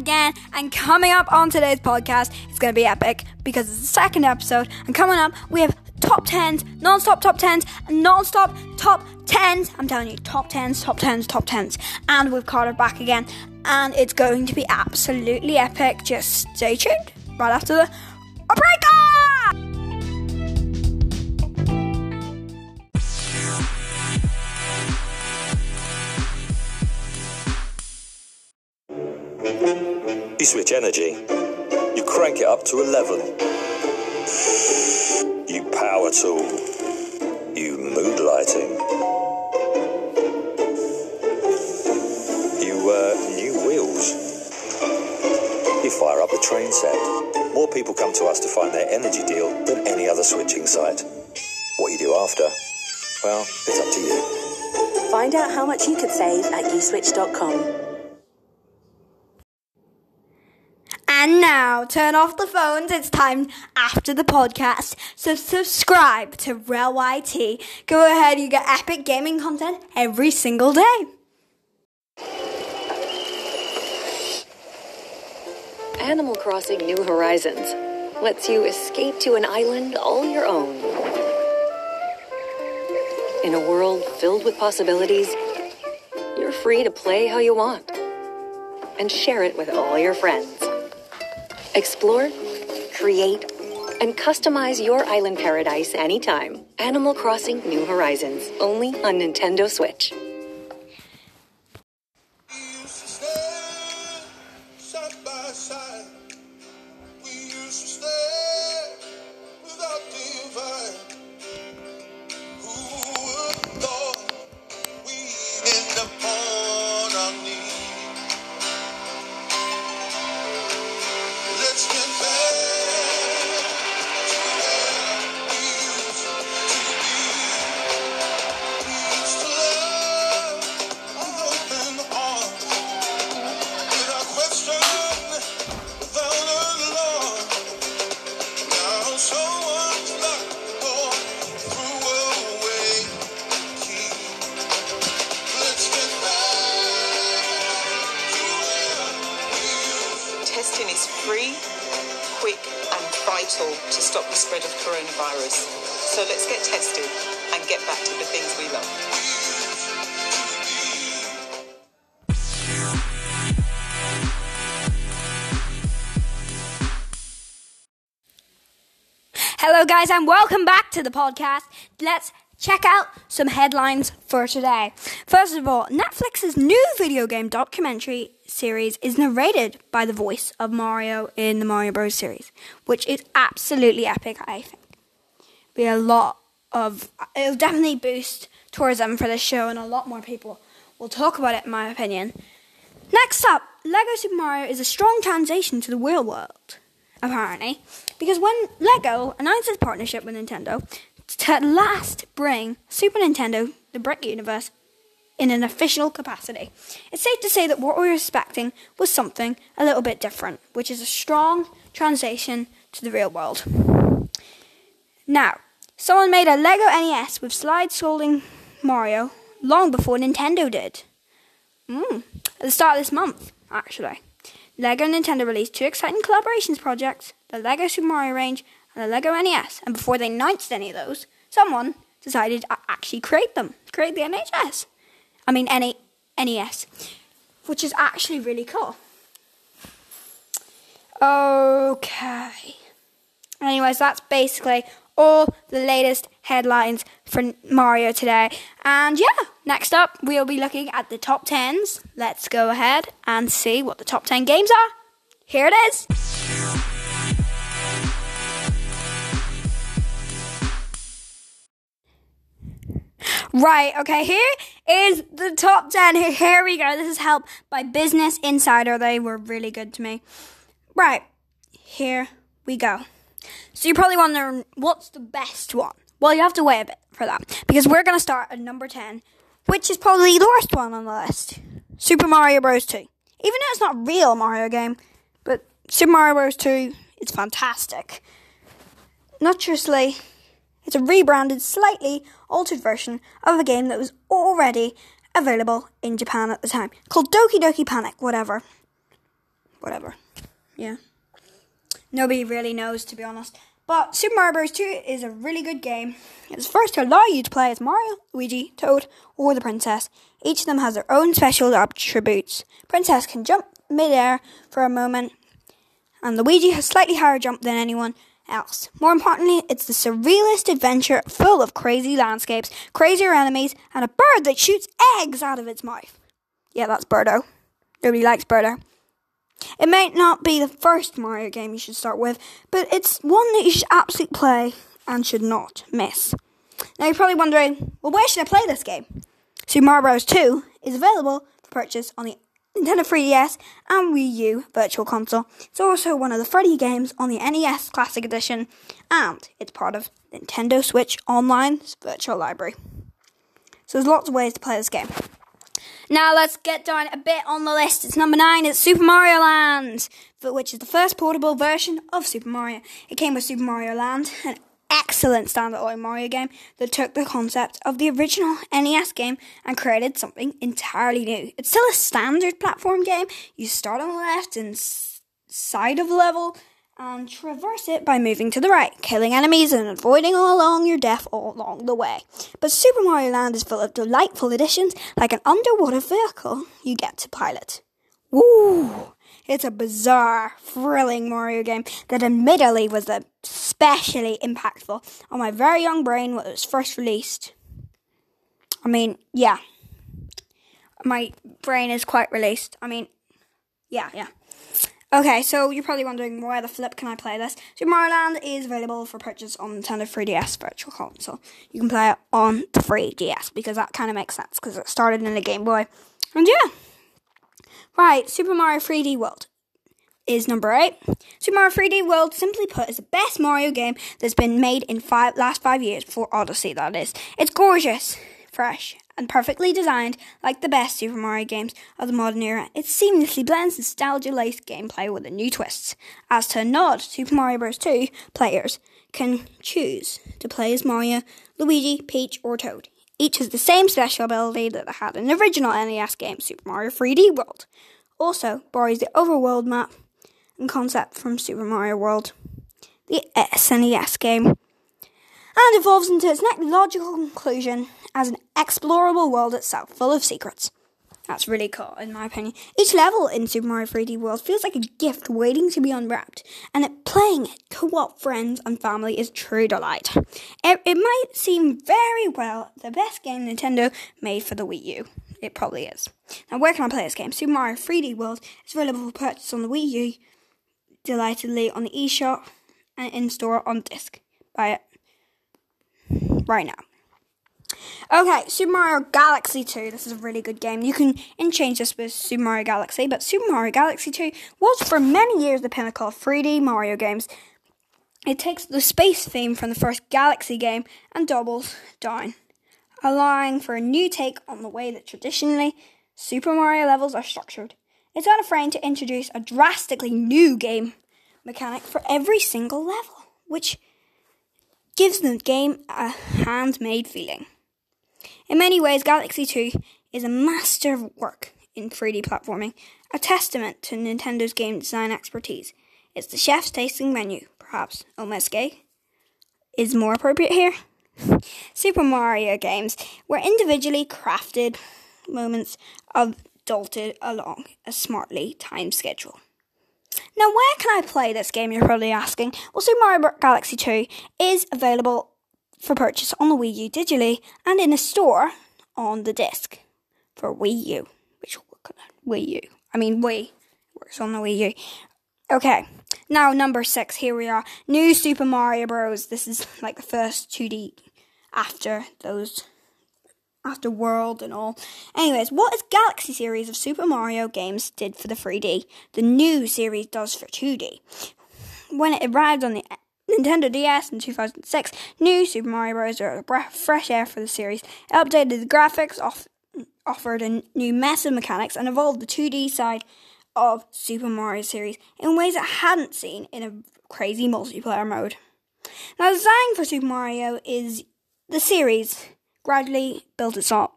again, and coming up on today's podcast, it's going to be epic because it's the second episode. And coming up, we have top 10s, non stop top 10s, and non stop top 10s. I'm telling you, top 10s, top 10s, top 10s. And we've Carter back again, and it's going to be absolutely epic. Just stay tuned right after the break. You switch energy. You crank it up to 11. You power tool. You mood lighting. You, uh, new wheels. You fire up the train set. More people come to us to find their energy deal than any other switching site. What you do after, well, it's up to you. Find out how much you could save at uswitch.com. And now, turn off the phones. It's time after the podcast. So subscribe to Rel YT. Go ahead, you get epic gaming content every single day. Animal Crossing New Horizons lets you escape to an island all your own. In a world filled with possibilities, you're free to play how you want and share it with all your friends. Explore, create, and customize your island paradise anytime. Animal Crossing New Horizons, only on Nintendo Switch. Coronavirus. So let's get tested and get back to the things we love. Hello, guys, and welcome back to the podcast. Let's check out some headlines for today. First of all, Netflix's new video game documentary series is narrated by the voice of Mario in the Mario Bros. series, which is absolutely epic, I think. Be a lot of it'll definitely boost tourism for this show, and a lot more people will talk about it, in my opinion. Next up, Lego Super Mario is a strong transition to the real world, apparently, because when Lego announced its partnership with Nintendo to at last bring Super Nintendo, the Brick Universe, in an official capacity, it's safe to say that what we were expecting was something a little bit different, which is a strong transition to the real world. Now, someone made a Lego NES with side scrolling Mario long before Nintendo did. Mm, at the start of this month, actually. Lego and Nintendo released two exciting collaborations projects the Lego Super Mario range and the Lego NES. And before they announced any of those, someone decided to actually create them, create the NHS. I mean, NA- NES, which is actually really cool. Okay. Anyways, that's basically all the latest headlines for Mario today. And yeah, next up, we'll be looking at the top 10s. Let's go ahead and see what the top 10 games are. Here it is. Right, okay, here is the top 10. Here, we go. This is help by Business Insider. They were really good to me. Right, here we go. So you're probably wondering, what's the best one? Well, you have to wait a bit for that because we're going to start at number 10, which is probably the worst one on the list Super Mario Bros. 2. Even though it's not a real Mario game, but Super Mario Bros. 2 is fantastic. Naturally, it's a rebranded, slightly altered version of a game that was already available in Japan at the time, called Doki Doki Panic, whatever. whatever. Yeah. Nobody really knows, to be honest. But Super Mario Bros. 2 is a really good game. It's first to allow you to play as Mario, Luigi, Toad, or the Princess. Each of them has their own special attributes. Princess can jump mid-air for a moment, and Luigi has slightly higher jump than anyone else. More importantly, it's the surrealist adventure full of crazy landscapes, crazier enemies, and a bird that shoots eggs out of its mouth. Yeah, that's Birdo. Nobody likes Birdo. It may not be the first Mario game you should start with, but it's one that you should absolutely play and should not miss. Now you're probably wondering, well, where should I play this game? Super Mario Bros. 2 is available for purchase on the Nintendo 3DS and Wii U Virtual Console. It's also one of the 30 games on the NES Classic Edition, and it's part of Nintendo Switch Online's virtual library. So there's lots of ways to play this game. Now let's get down a bit on the list. It's number nine. It's Super Mario Land, which is the first portable version of Super Mario. It came with Super Mario Land, an excellent standalone Mario game that took the concept of the original NES game and created something entirely new. It's still a standard platform game. You start on the left and side of level and traverse it by moving to the right, killing enemies and avoiding all along your death all along the way. But Super Mario Land is full of delightful additions like an underwater vehicle you get to pilot. Woo! It's a bizarre, thrilling Mario game that admittedly was especially impactful on my very young brain when it was first released. I mean, yeah. My brain is quite released. I mean, yeah, yeah. Okay, so you're probably wondering why the flip can I play this? Super Mario Land is available for purchase on the Nintendo 3DS Virtual Console. You can play it on the 3DS because that kind of makes sense because it started in the Game Boy. And yeah. Right, Super Mario 3D World is number 8. Super Mario 3D World, simply put, is the best Mario game that's been made in five last 5 years for Odyssey that is. It's gorgeous, fresh, and perfectly designed like the best Super Mario games of the modern era. It seamlessly blends nostalgia-laced gameplay with the new twists. As to a nod, Super Mario Bros. 2 players can choose to play as Mario, Luigi, Peach, or Toad. Each has the same special ability that they had in the original NES game, Super Mario 3D World. Also borrows the overworld map and concept from Super Mario World, the SNES game, and evolves into its next logical conclusion as an explorable world itself, full of secrets. That's really cool, in my opinion. Each level in Super Mario 3D World feels like a gift waiting to be unwrapped, and it, playing it co-op friends and family is true delight. It, it might seem very well the best game Nintendo made for the Wii U. It probably is. Now, where can I play this game? Super Mario 3D World is available for purchase on the Wii U, delightedly on the eShop, and in store on disc. Buy it right now. Okay, Super Mario Galaxy 2. This is a really good game. You can interchange this with Super Mario Galaxy, but Super Mario Galaxy 2 was for many years the pinnacle of 3D Mario games. It takes the space theme from the first Galaxy game and doubles down, allowing for a new take on the way that traditionally Super Mario levels are structured. It's not afraid to introduce a drastically new game mechanic for every single level, which gives the game a handmade feeling. In many ways, Galaxy 2 is a masterwork in 3D platforming, a testament to Nintendo's game design expertise. It's the chef's tasting menu, perhaps Omesque is more appropriate here. Super Mario games were individually crafted moments of jolted along a smartly timed schedule. Now, where can I play this game? You're probably asking. Well, Super Mario Galaxy 2 is available for purchase on the Wii U digitally and in a store on the disc for Wii U, which Wii U. I mean, Wii works on the Wii U. Okay, now number six. Here we are. New Super Mario Bros. This is like the first 2D after those after World and all. Anyways, what is Galaxy series of Super Mario games did for the 3D, the new series does for 2D. When it arrived on the Nintendo DS in 2006, new Super Mario Bros. were a breath of fresh air for the series. It updated the graphics, off- offered a new massive mechanics, and evolved the 2D side of Super Mario series in ways it hadn't seen in a crazy multiplayer mode. Now, the design for Super Mario is the series gradually built itself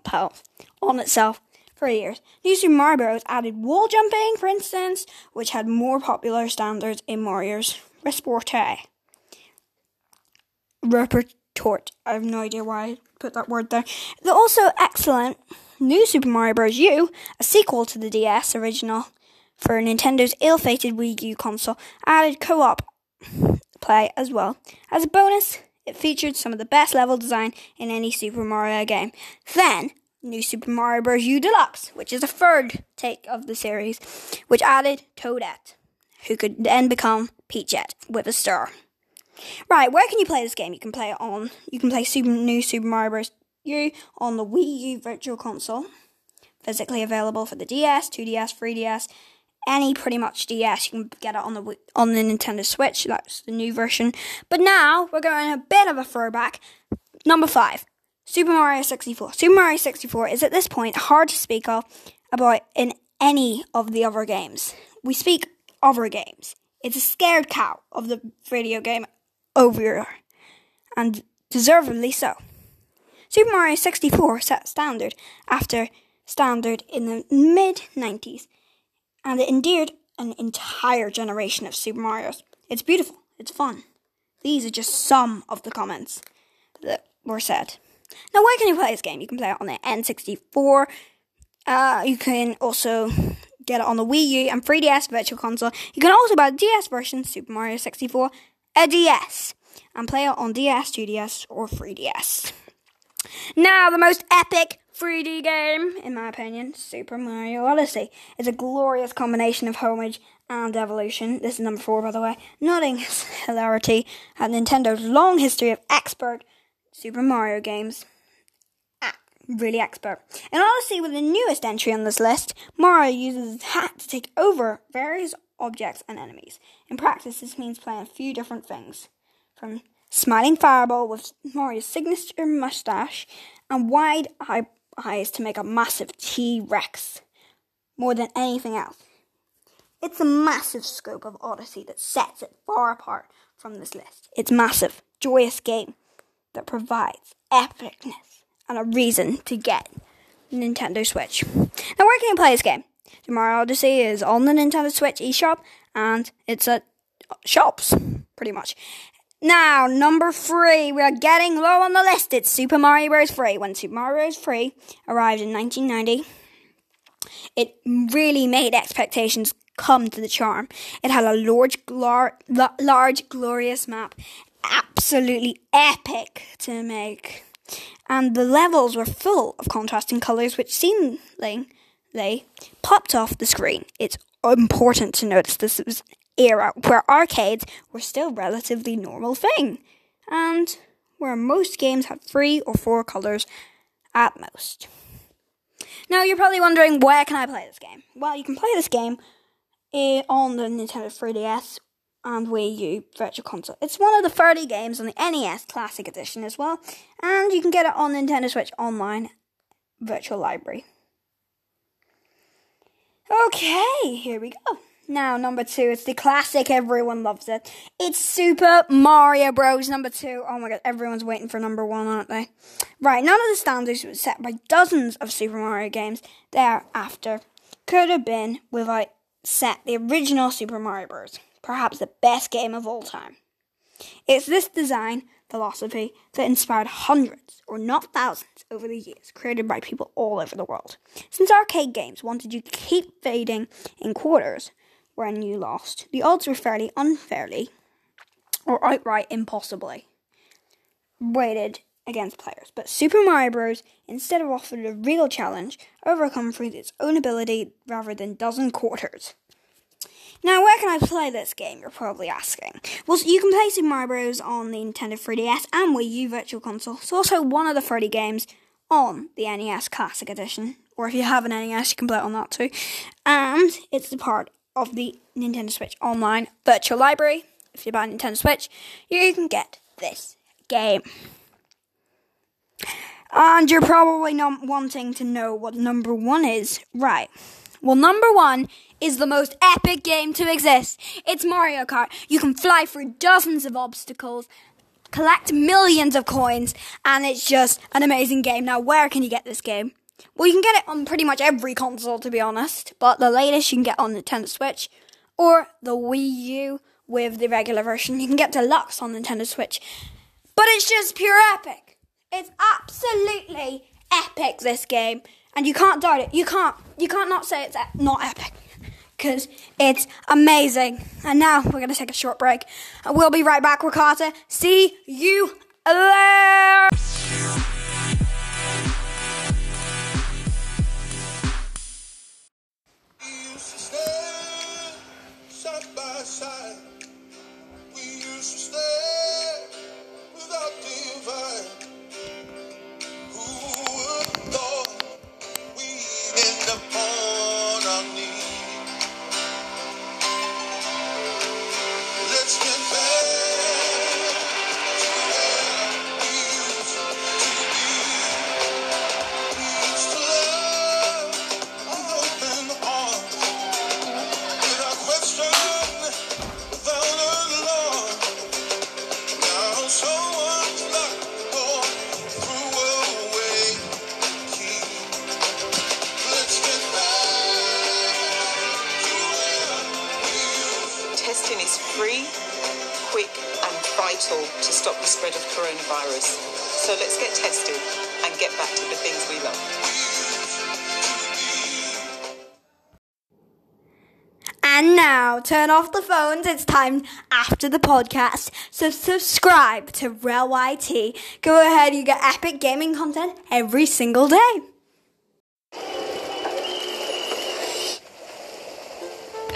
on itself for years. New Super Mario Bros. added wall jumping, for instance, which had more popular standards in Mario's repertoire. Repertoire. I have no idea why I put that word there. The also excellent New Super Mario Bros. U, a sequel to the DS original for Nintendo's ill-fated Wii U console, added co-op play as well. As a bonus, it featured some of the best level design in any Super Mario game. Then, New Super Mario Bros. U Deluxe, which is a third take of the series, which added Toadette, who could then become Peachette with a star. Right, where can you play this game? You can play it on. You can play Super New Super Mario Bros. U on the Wii U Virtual Console, physically available for the DS, 2DS, 3DS, any pretty much DS. You can get it on the on the Nintendo Switch. That's the new version. But now we're going a bit of a throwback. Number five, Super Mario 64. Super Mario 64 is at this point hard to speak of about in any of the other games. We speak other games. It's a scared cow of the video game over, and deservedly so. Super Mario 64 set standard after standard in the mid 90s, and it endeared an entire generation of Super Marios. It's beautiful, it's fun. These are just some of the comments that were said. Now, where can you play this game? You can play it on the N64. Uh, you can also get it on the Wii U and 3DS Virtual Console. You can also buy the DS version, Super Mario 64, a DS, and play it on DS, 2DS, or 3DS. Now, the most epic 3D game, in my opinion, Super Mario Odyssey, is a glorious combination of homage and evolution. This is number four, by the way. Nodding hilarity at Nintendo's long history of expert Super Mario games. Ah, really expert. In Odyssey, with the newest entry on this list, Mario uses his hat to take over various objects and enemies. In practice, this means playing a few different things. From smiling fireball with Mario's signature mustache and wide eye- eyes to make a massive T Rex. More than anything else. It's a massive scope of Odyssey that sets it far apart from this list. It's massive, joyous game that provides epicness and a reason to get Nintendo Switch. Now, where can you play this game? Mario Odyssey is on the Nintendo Switch eShop and it's at shops, pretty much. Now, number three, we are getting low on the list. It's Super Mario Bros. 3. When Super Mario Bros. 3 arrived in 1990, it really made expectations come to the charm. It had a large, glor- large, glorious map, absolutely epic to make, and the levels were full of contrasting colors, which seemingly popped off the screen. It's important to notice this was era where arcades were still relatively normal thing, and where most games had three or four colors at most. Now you're probably wondering where can I play this game? Well, you can play this game eh, on the Nintendo 3DS and Wii U Virtual Console. It's one of the 30 games on the NES Classic Edition as well, and you can get it on Nintendo Switch Online Virtual Library. Okay, here we go. Now, number two, it's the classic, everyone loves it. It's Super Mario Bros. number two. Oh my god, everyone's waiting for number one, aren't they? Right, none of the standards was set by dozens of Super Mario games thereafter could have been without set the original Super Mario Bros. Perhaps the best game of all time. It's this design philosophy that inspired hundreds, or not thousands, over the years, created by people all over the world. Since arcade games wanted you to keep fading in quarters when you lost, the odds were fairly unfairly, or outright impossibly, weighted against players. But Super Mario Bros. instead of offering a real challenge, overcome through its own ability rather than dozen quarters. Now, where can I play this game? You're probably asking. Well, so you can play Super Mario Bros. on the Nintendo 3DS and Wii U Virtual Console. It's also one of the 30 games on the NES Classic Edition. Or if you have an NES, you can play it on that too. And it's a part of the Nintendo Switch Online Virtual Library. If you buy a Nintendo Switch, you can get this game. And you're probably not wanting to know what number one is. Right. Well, number one is the most epic game to exist. It's Mario Kart. You can fly through dozens of obstacles, collect millions of coins, and it's just an amazing game. Now, where can you get this game? Well, you can get it on pretty much every console, to be honest. But the latest you can get on the Nintendo Switch or the Wii U with the regular version. You can get deluxe on Nintendo Switch, but it's just pure epic. It's absolutely epic. This game, and you can't doubt it. You can't. You can't not say it's not epic. Because it's amazing. And now we're going to take a short break. And we'll be right back Carter. See you there. Testing is free, quick, and vital to stop the spread of coronavirus. So let's get tested and get back to the things we love. And now, turn off the phones. It's time after the podcast. So subscribe to Rel YT. Go ahead, you get epic gaming content every single day.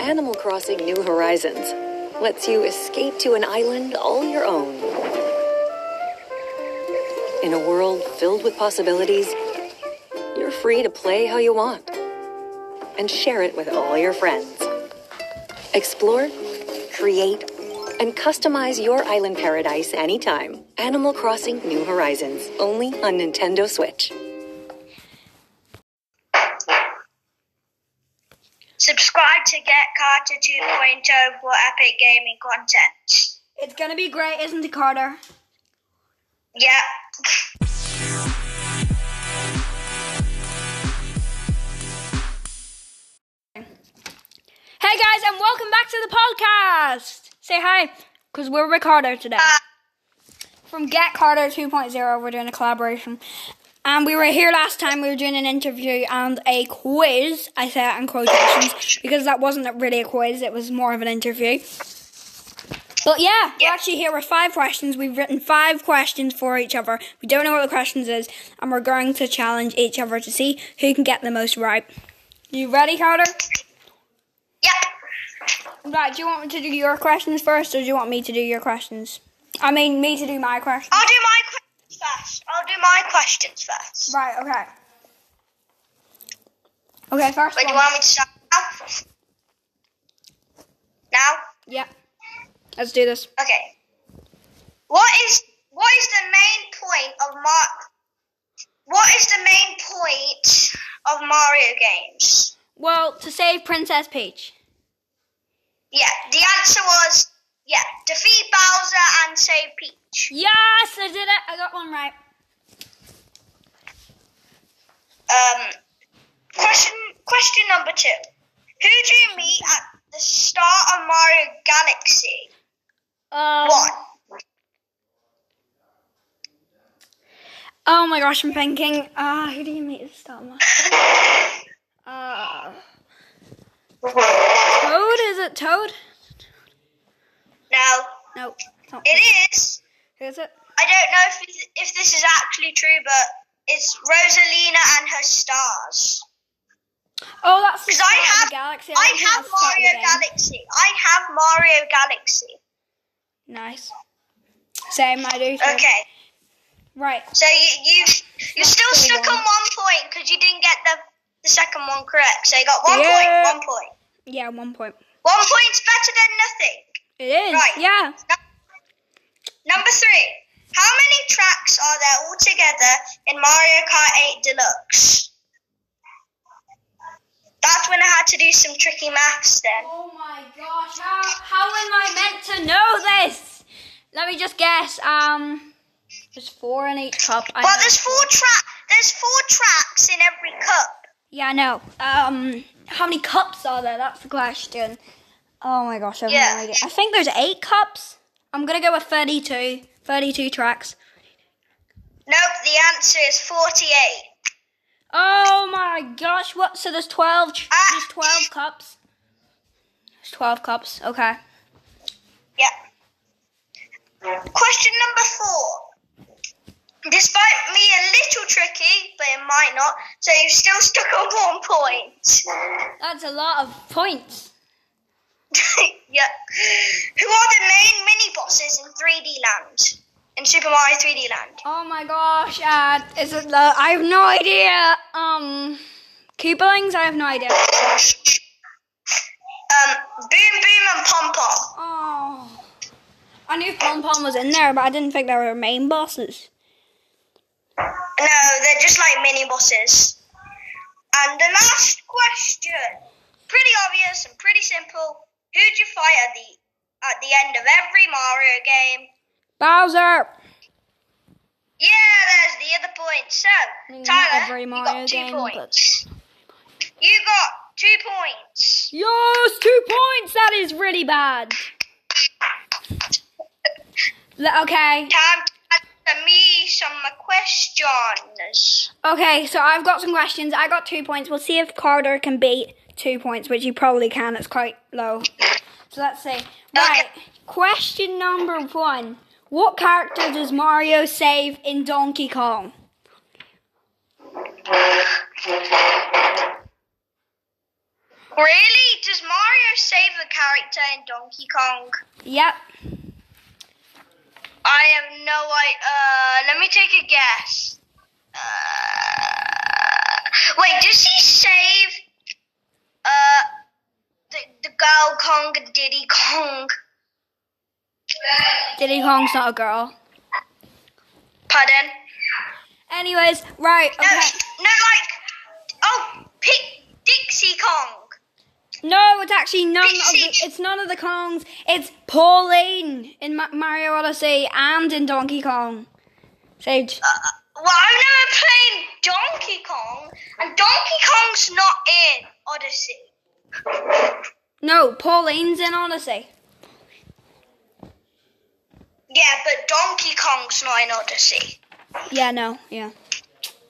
Animal Crossing New Horizons lets you escape to an island all your own. In a world filled with possibilities, you're free to play how you want and share it with all your friends. Explore, create, and customize your island paradise anytime. Animal Crossing New Horizons, only on Nintendo Switch. To Get Carter 2.0 for epic gaming content. It's gonna be great, isn't it, Carter? Yeah. Hey guys, and welcome back to the podcast. Say hi, because we're with Carter today. Uh, From Get Carter 2.0, we're doing a collaboration. And we were here last time, we were doing an interview and a quiz. I say that in quotations because that wasn't really a quiz, it was more of an interview. But yeah, we're actually here with five questions. We've written five questions for each other. We don't know what the questions is, and we're going to challenge each other to see who can get the most right. You ready, Carter? Yep. Right, do you want me to do your questions first, or do you want me to do your questions? I mean, me to do my questions. I'll do my. I'll do my questions first. Right, okay. Okay, first Wait, do you want me to start now? Now? Yep. Let's do this. Okay. What is what is the main point of Mar? What is the main point of Mario games? Well, to save Princess Peach. Yeah, the answer was yeah, defeat Bowser and save Peach. Yes, I did it. I got one right. Um, question question number two. Who do you meet at the start of Mario Galaxy? Um, One. Oh my gosh, I'm thinking. Uh, who do you meet at the start? of my- Uh, Toad? Is it Toad? No, No. it is. Who is it? I don't know if if this is actually true, but it's Rosalina and her stars. Oh, that's Because I have, galaxy. I don't have that's the start of the Mario. Galaxy. I have Mario Galaxy. Nice. Same, I do. too. Okay, Right. so you you you're still stuck the on one. one point because you didn't get the the second one correct. So you got one Yeah. point, one point. Yeah, one point. One point's better than nothing. It is. Right. Yeah. Number three. How many tracks are there altogether in Mario Kart 8 Deluxe? That's when I had to do some tricky maths then. Oh my gosh, how, how am I meant to know this? Let me just guess. Um, there's four in each cup. I Well, there's four track. there's four tracks in every cup. Yeah, I know. Um, how many cups are there? That's the question. Oh my gosh, I have Yeah. no idea. I think there's eight cups. I'm gonna go with 32. 32 tracks. Nope, the answer is 48. Oh my gosh, what? So there's 12, tr- Ah. there's 12 cups. There's 12 cups, okay. Yeah. Question number four. Despite me a little tricky, but it might not, so you've still stuck on one point. That's a lot of points. yeah. Who are the main mini bosses in 3D Land? In Super Mario 3D Land? Oh my gosh, uh, is it the, I have no idea. Um, Koopalings? I have no idea. Um, Boom Boom and Pom Pom. Oh. I knew Pom Pom was in there, but I didn't think they were main bosses. No, they're just like mini bosses. And the last question, pretty obvious and pretty simple. Who'd you fight at the at the end of every Mario game? Bowser! Yeah, there's the other point. So, mean, Tyler, you got two game, but- points. You got two points. Yes, two points! That is really bad. Okay, Time to answer me some questions. okay, so I've got some questions. I got two points. We'll see if Carter can beat two points, which you probably can. It's quite low. So let's see. Right, question number one. What character does Mario save in Donkey Kong? Really? Does Mario save a character in Donkey Kong? Yep. I have no idea. Uh, let me take a guess. Uh, wait, does he save uh the the girl Kong and Diddy Kong? Diddy Kong's not a girl. Pardon? Anyways, right, No, okay. no, like oh, Pick Dixie Kong. No, it's actually none of the, it's none of the Kongs. It's Pauline in Ma- Mario Odyssey and in Donkey Kong. Sage. Uh, well, I've never played Donkey Kong, and Donkey Kong's not in Odyssey. No, Pauline's in Odyssey. Yeah, but Donkey Kong's not in Odyssey. Yeah, no, yeah.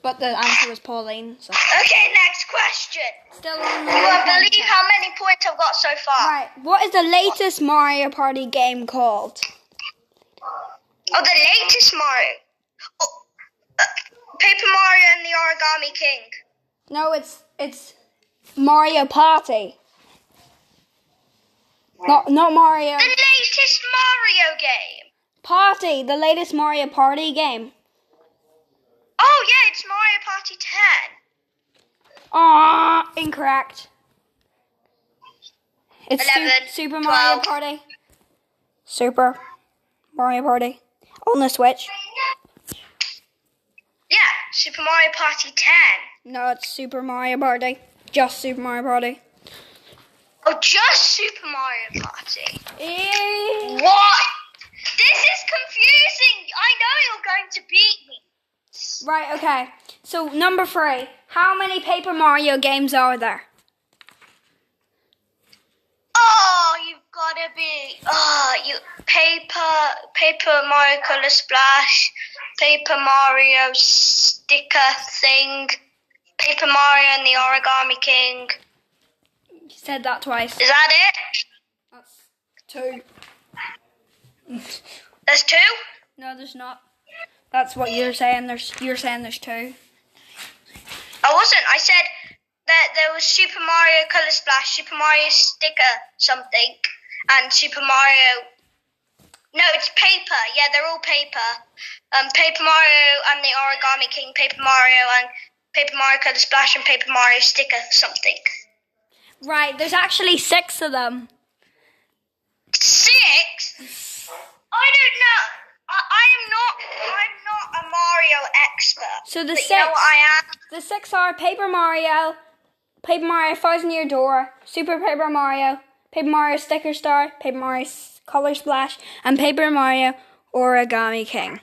But the answer was Pauline. So. Okay, next question. Still on the You won't believe how many points I've got so far. Right, what is the latest Mario Party game called? Oh, the latest Mario. Oh, uh, Paper Mario and the Origami King. No, it's it's Mario Party. Not not Mario The latest Mario game. Party, the latest Mario Party game. Oh, yeah, it's Mario Party 10. Ah, incorrect. It's Su- 11, Super Mario Party. Super Mario Party on the Switch. Yeah, Super Mario Party 10. No, it's Super Mario Party. Just Super Mario Party. Oh, just Super Mario Party. What? This is confusing. I know you're going to beat me. Right, okay. So number three. How many Paper Mario games are there? Oh, you've gotta be. Oh, you paper, paper Mario Color Splash, Paper Mario sticker thing, Paper Mario and the Origami King. You said that twice. Is that it? That's two. There's two. No, there's not. That's what you're saying. There's you're saying there's two. I wasn't. I said that there was Super Mario Color Splash, Super Mario sticker something, and Super Mario. No, it's paper. Yeah, they're all paper. Um, Paper Mario and the Origami King, Paper Mario and Paper Mario Color Splash, and Paper Mario sticker something. Right, there's actually six of them. Six. I don't know. I, I am not. I'm not a Mario expert. So the six. you know what I am. The six are Paper Mario, Paper Mario Thousand Year Door, Super Paper Mario, Paper Mario Sticker Star, Paper Mario Color Splash, and Paper Mario Origami King.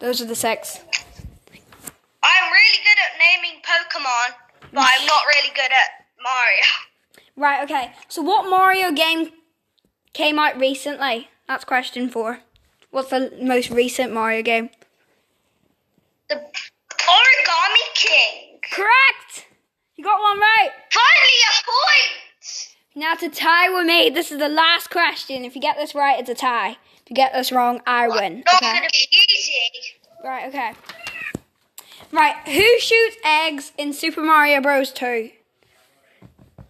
Those are the six. I come on. But I'm not really good at Mario. Right, okay. So what Mario game came out recently? That's question four. What's the most recent Mario game? The Origami King. Correct! You got one right. Finally a point. Now to tie with me. This is the last question. If you get this right, it's a tie. If you get this wrong, I win. Not Okay. gonna be easy. Right, okay. Right, who shoots eggs in Super Mario Bros. 2?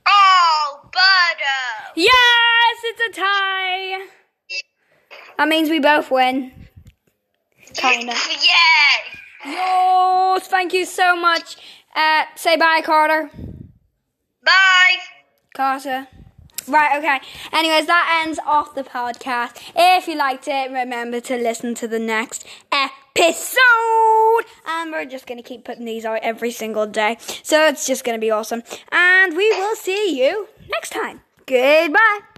Oh, Birdo. Yes, it's a tie. That means we both win. Kinda. Yeah. Yes, thank you so much. Uh, say bye, Carter. Bye. Carter. Right, okay. Anyways, that ends off the podcast. If you liked it, remember to listen to the next episode. And we're just going to keep putting these out every single day. So it's just going to be awesome. And we will see you next time. Goodbye.